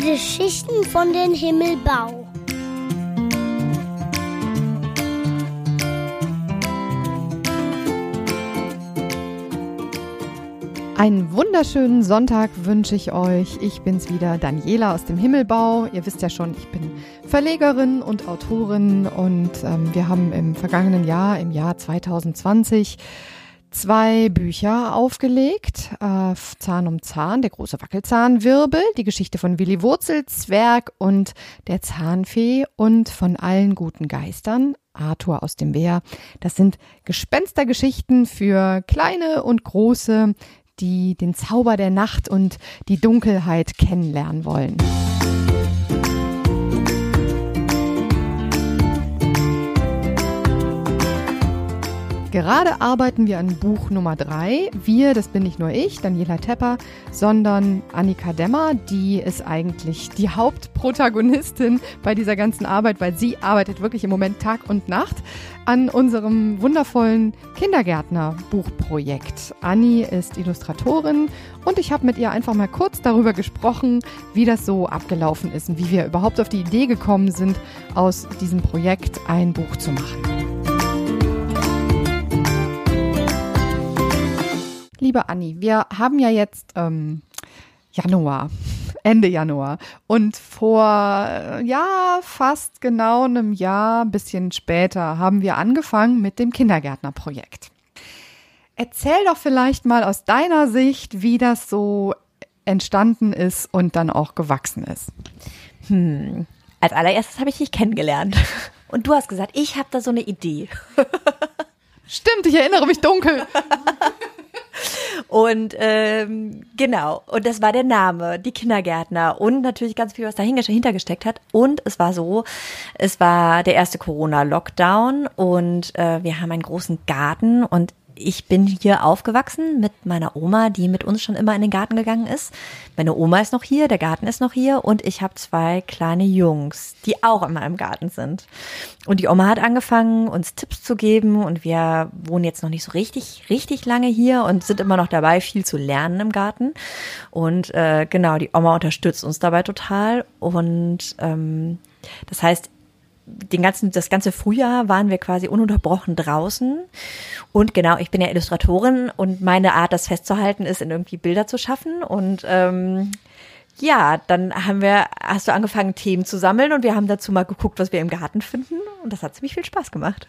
Geschichten von den Himmelbau. Einen wunderschönen Sonntag wünsche ich euch. Ich bin's wieder, Daniela aus dem Himmelbau. Ihr wisst ja schon, ich bin Verlegerin und Autorin und ähm, wir haben im vergangenen Jahr, im Jahr 2020, zwei Bücher aufgelegt. Äh, Zahn um Zahn, der große Wackelzahnwirbel, die Geschichte von Willi Wurzelzwerg und der Zahnfee und von allen guten Geistern. Arthur aus dem Wehr. Das sind Gespenstergeschichten für kleine und große, die den Zauber der Nacht und die Dunkelheit kennenlernen wollen. Gerade arbeiten wir an Buch Nummer drei. Wir, das bin nicht nur ich, Daniela Tepper, sondern Annika Demmer, die ist eigentlich die Hauptprotagonistin bei dieser ganzen Arbeit, weil sie arbeitet wirklich im Moment Tag und Nacht an unserem wundervollen Kindergärtner-Buchprojekt. Anni ist Illustratorin und ich habe mit ihr einfach mal kurz darüber gesprochen, wie das so abgelaufen ist und wie wir überhaupt auf die Idee gekommen sind, aus diesem Projekt ein Buch zu machen. Liebe Anni, wir haben ja jetzt ähm, Januar, Ende Januar. Und vor, ja, fast genau einem Jahr, bisschen später, haben wir angefangen mit dem Kindergärtnerprojekt. Erzähl doch vielleicht mal aus deiner Sicht, wie das so entstanden ist und dann auch gewachsen ist. Hm. Als allererstes habe ich dich kennengelernt. Und du hast gesagt, ich habe da so eine Idee. Stimmt, ich erinnere mich dunkel. Und ähm, genau, und das war der Name, die Kindergärtner. Und natürlich ganz viel, was dahinter gesteckt hat. Und es war so, es war der erste Corona-Lockdown. Und äh, wir haben einen großen Garten. Und ich bin hier aufgewachsen mit meiner Oma, die mit uns schon immer in den Garten gegangen ist. Meine Oma ist noch hier, der Garten ist noch hier und ich habe zwei kleine Jungs, die auch immer im Garten sind. Und die Oma hat angefangen, uns Tipps zu geben und wir wohnen jetzt noch nicht so richtig, richtig lange hier und sind immer noch dabei, viel zu lernen im Garten. Und äh, genau, die Oma unterstützt uns dabei total und ähm, das heißt, den ganzen, das ganze Frühjahr waren wir quasi ununterbrochen draußen. Und genau, ich bin ja Illustratorin und meine Art, das festzuhalten, ist, in irgendwie Bilder zu schaffen. Und ähm, ja, dann haben wir, hast du angefangen, Themen zu sammeln und wir haben dazu mal geguckt, was wir im Garten finden. Und das hat ziemlich viel Spaß gemacht.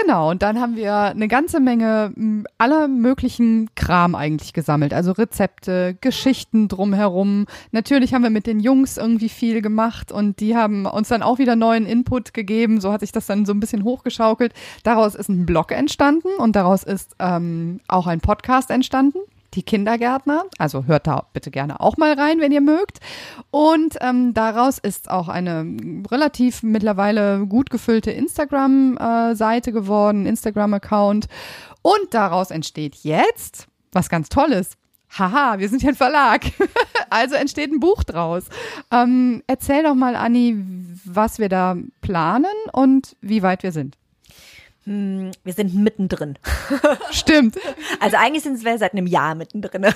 Genau, und dann haben wir eine ganze Menge aller möglichen Kram eigentlich gesammelt. Also Rezepte, Geschichten drumherum. Natürlich haben wir mit den Jungs irgendwie viel gemacht und die haben uns dann auch wieder neuen Input gegeben. So hat sich das dann so ein bisschen hochgeschaukelt. Daraus ist ein Blog entstanden und daraus ist ähm, auch ein Podcast entstanden die Kindergärtner. Also hört da bitte gerne auch mal rein, wenn ihr mögt. Und ähm, daraus ist auch eine relativ mittlerweile gut gefüllte Instagram-Seite geworden, Instagram-Account. Und daraus entsteht jetzt was ganz Tolles. Haha, wir sind ja ein Verlag. also entsteht ein Buch draus. Ähm, erzähl doch mal, Anni, was wir da planen und wie weit wir sind. Hm, wir sind mittendrin. Stimmt. Also eigentlich sind wir seit einem Jahr mittendrin.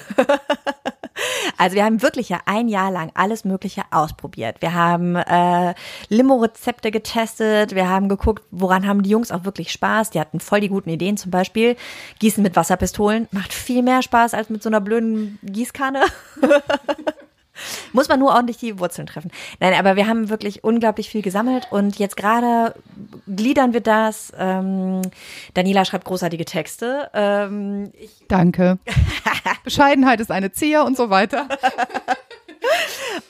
Also wir haben wirklich ja ein Jahr lang alles Mögliche ausprobiert. Wir haben äh, Limo-Rezepte getestet, wir haben geguckt, woran haben die Jungs auch wirklich Spaß. Die hatten voll die guten Ideen, zum Beispiel Gießen mit Wasserpistolen. Macht viel mehr Spaß als mit so einer blöden Gießkanne. Muss man nur ordentlich die Wurzeln treffen. Nein, aber wir haben wirklich unglaublich viel gesammelt und jetzt gerade gliedern wir das. Ähm, Daniela schreibt großartige Texte. Ähm, Danke. Bescheidenheit ist eine Zier und so weiter.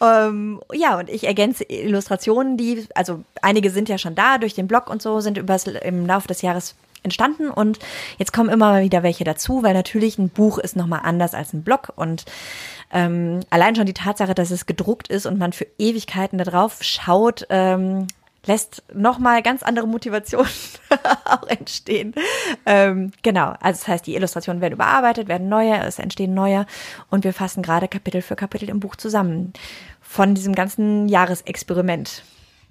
ähm, ja, und ich ergänze Illustrationen, die, also einige sind ja schon da durch den Blog und so, sind übers, im Laufe des Jahres entstanden und jetzt kommen immer mal wieder welche dazu, weil natürlich ein Buch ist nochmal anders als ein Blog und ähm, allein schon die Tatsache, dass es gedruckt ist und man für Ewigkeiten da drauf schaut, ähm, lässt nochmal ganz andere Motivationen auch entstehen. Ähm, genau, also das heißt, die Illustrationen werden überarbeitet, werden neue, es entstehen neue und wir fassen gerade Kapitel für Kapitel im Buch zusammen von diesem ganzen Jahresexperiment.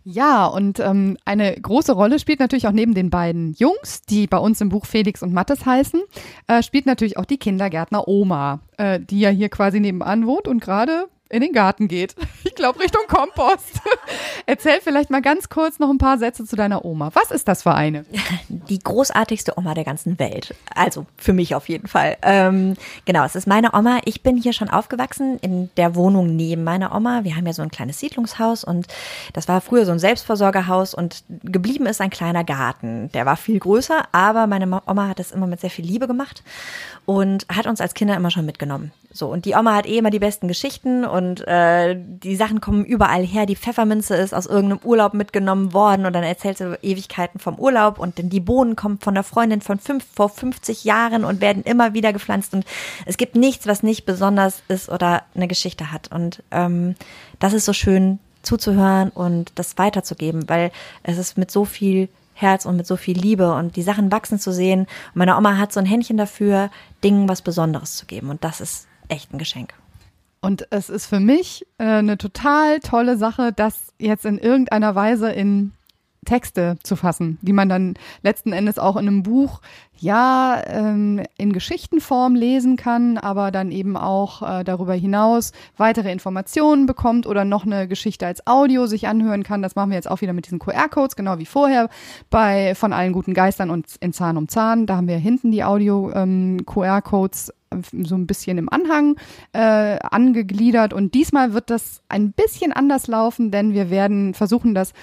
Ja, und ähm, eine große Rolle spielt natürlich auch neben den beiden Jungs, die bei uns im Buch Felix und Mattes heißen, äh, spielt natürlich auch die Kindergärtner Oma, äh, die ja hier quasi nebenan wohnt und gerade in den Garten geht. Ich glaube Richtung Kompost. Erzähl vielleicht mal ganz kurz noch ein paar Sätze zu deiner Oma. Was ist das für eine? Die großartigste Oma der ganzen Welt. Also für mich auf jeden Fall. Ähm, genau, es ist meine Oma. Ich bin hier schon aufgewachsen in der Wohnung neben meiner Oma. Wir haben ja so ein kleines Siedlungshaus und das war früher so ein Selbstversorgerhaus und geblieben ist ein kleiner Garten. Der war viel größer, aber meine Oma hat es immer mit sehr viel Liebe gemacht und hat uns als Kinder immer schon mitgenommen. So, und die Oma hat eh immer die besten Geschichten und äh, die Sachen kommen überall her. Die Pfefferminze ist aus irgendeinem Urlaub mitgenommen worden und dann erzählt sie Ewigkeiten vom Urlaub und denn die Bohnen kommen von der Freundin von fünf, vor 50 Jahren und werden immer wieder gepflanzt und es gibt nichts, was nicht besonders ist oder eine Geschichte hat. Und ähm, das ist so schön zuzuhören und das weiterzugeben, weil es ist mit so viel Herz und mit so viel Liebe und die Sachen wachsen zu sehen. Und meine Oma hat so ein Händchen dafür, Dingen was Besonderes zu geben und das ist echt ein Geschenk. Und es ist für mich äh, eine total tolle Sache, das jetzt in irgendeiner Weise in Texte zu fassen, die man dann letzten Endes auch in einem Buch ja ähm, in Geschichtenform lesen kann, aber dann eben auch äh, darüber hinaus weitere Informationen bekommt oder noch eine Geschichte als Audio sich anhören kann. Das machen wir jetzt auch wieder mit diesen QR-Codes, genau wie vorher bei von allen guten Geistern und in Zahn um Zahn. Da haben wir hinten die Audio-QR-Codes ähm, so ein bisschen im Anhang äh, angegliedert und diesmal wird das ein bisschen anders laufen, denn wir werden versuchen, das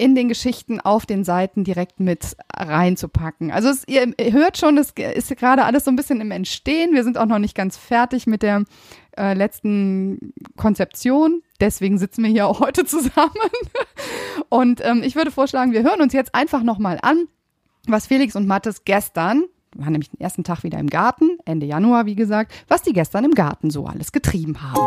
in den Geschichten auf den Seiten direkt mit reinzupacken. Also es, ihr hört schon, es ist gerade alles so ein bisschen im Entstehen. Wir sind auch noch nicht ganz fertig mit der äh, letzten Konzeption. Deswegen sitzen wir hier auch heute zusammen. Und ähm, ich würde vorschlagen, wir hören uns jetzt einfach nochmal an, was Felix und Mattes gestern waren nämlich den ersten Tag wieder im Garten, Ende Januar, wie gesagt, was die gestern im Garten so alles getrieben haben.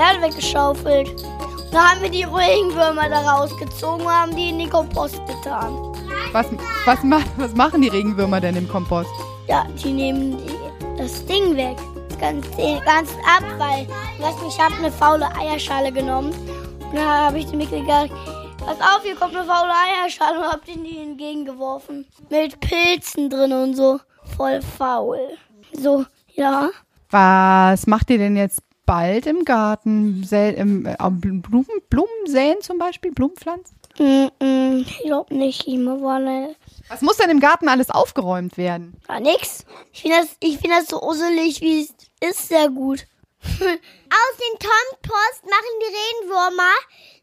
Erde weggeschaufelt. Da haben wir die Regenwürmer da rausgezogen und haben die in den Kompost getan. Was, was, was machen die Regenwürmer denn im Kompost? Ja, die nehmen die, das Ding weg. Ganz, den ganzen Abfall. Weißt du, ich habe eine faule Eierschale genommen. Und da habe ich dem Mikkel gesagt, pass auf, hier kommt eine faule Eierschale und hab den die entgegengeworfen. Mit Pilzen drin und so. Voll faul. So, ja. Was macht ihr denn jetzt bald im Garten Sä im, äh, Blumen, Blumen säen zum Beispiel? Blumenpflanzen? Mm -mm, ich glaube nicht. Ich wolle. Was muss denn im Garten alles aufgeräumt werden? Gar nichts. Ich finde das, ich find das so usselig, wie es ist, sehr gut. Aus dem Kompost machen die Regenwürmer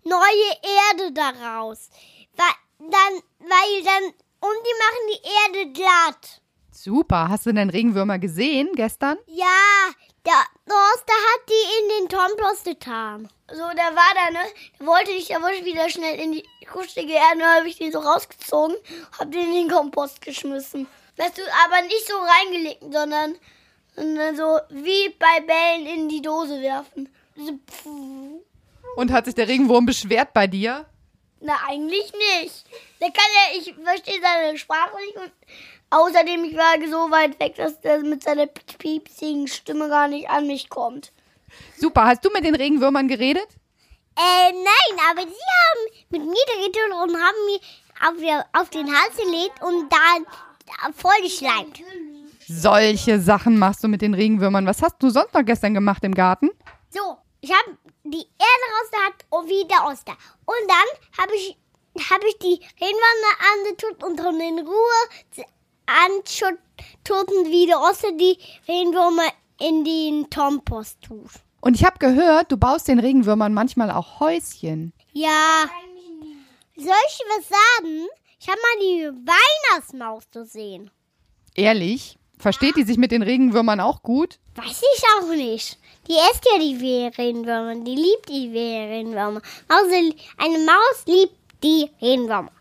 neue Erde daraus. Weil dann, weil dann, und die machen die Erde glatt. Super. Hast du denn Regenwürmer gesehen gestern? Ja, der Oster hat die in den Kompost getan. So, der war da, ne? Der wollte ich, wollte wieder schnell in die kuschelige Erde, dann habe ich den so rausgezogen, hab den in den Kompost geschmissen. Weißt du, aber nicht so reingelegt, sondern, sondern so wie bei Bällen in die Dose werfen. So, Und hat sich der Regenwurm beschwert bei dir? Na, eigentlich nicht. Der kann ja, ich verstehe seine Sprache nicht und Außerdem, ich war so weit weg, dass der mit seiner piepsigen Stimme gar nicht an mich kommt. Super. Hast du mit den Regenwürmern geredet? Äh, nein, aber sie haben mit mir geredet und haben mir auf, auf den Hals gelegt und da vollgeschleimt. Solche Sachen machst du mit den Regenwürmern. Was hast du sonst noch gestern gemacht im Garten? So, ich habe die Erde rausgehabt und wieder Oster. Und dann habe ich, hab ich die Regenwürmer angetut und drin in Ruhe Anschuttoten wieder außer die Regenwürmer in den Kompost tut. Und ich habe gehört, du baust den Regenwürmern manchmal auch Häuschen. Ja. Soll ich was sagen? Ich habe mal die Weihnachtsmaus gesehen. Ehrlich? Versteht die sich mit den Regenwürmern auch gut? Weiß ich auch nicht. Die isst ja die Regenwürmer. Die liebt die Regenwürmer. Also eine Maus liebt die Regenwürmer.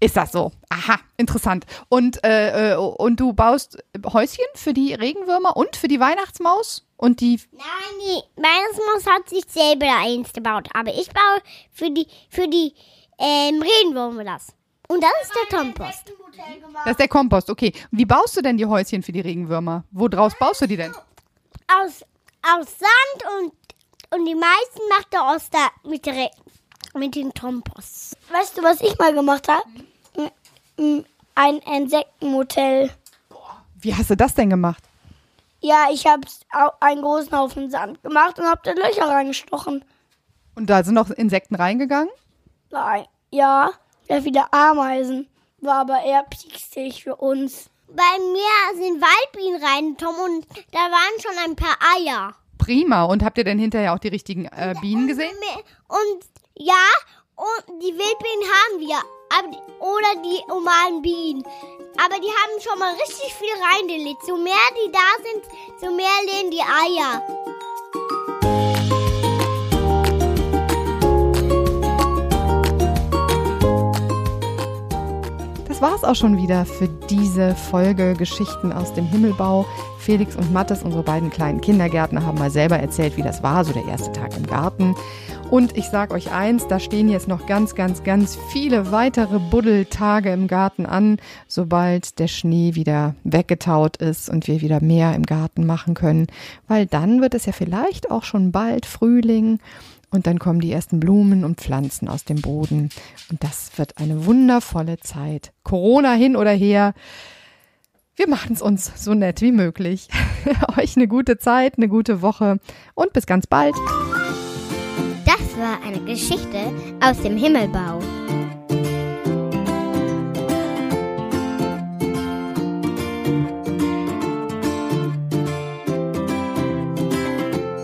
Ist das so? Aha, interessant. Und, äh, äh, und du baust Häuschen für die Regenwürmer und für die Weihnachtsmaus? Und die. Nein, die Weihnachtsmaus hat sich selber eins gebaut. Aber ich baue für die, für die ähm, Regenwürmer das. Und das ist der Kompost. Das ist der Kompost, okay. Wie baust du denn die Häuschen für die Regenwürmer? Wo draus baust du die denn? Aus, aus Sand und, und die meisten macht der Oster mit, Re mit den Tompos. Weißt du, was ich mal gemacht habe? Ein Insektenmotel. Wie hast du das denn gemacht? Ja, ich habe einen großen Haufen Sand gemacht und habe da Löcher reingestochen. Und da sind noch Insekten reingegangen? Nein, ja, ja viele Ameisen. War aber eher pieksig für uns. Bei mir sind Waldbienen rein, Tom, und da waren schon ein paar Eier. Prima. Und habt ihr denn hinterher auch die richtigen äh, Bienen gesehen? Und ja, und die Wildbienen haben wir. oder die normalen Bienen. Aber die haben schon mal richtig viel reingelegt. So mehr die da sind, so mehr lehnen die Eier. Das war's auch schon wieder für diese Folge Geschichten aus dem Himmelbau. Felix und Mattes, unsere beiden kleinen Kindergärtner, haben mal selber erzählt, wie das war, so der erste Tag im Garten. Und ich sag euch eins, da stehen jetzt noch ganz, ganz, ganz viele weitere Buddeltage im Garten an, sobald der Schnee wieder weggetaut ist und wir wieder mehr im Garten machen können. Weil dann wird es ja vielleicht auch schon bald Frühling und dann kommen die ersten Blumen und Pflanzen aus dem Boden. Und das wird eine wundervolle Zeit. Corona hin oder her. Wir machen es uns so nett wie möglich. Euch eine gute Zeit, eine gute Woche und bis ganz bald. Das war eine Geschichte aus dem Himmelbau.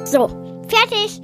So, fertig.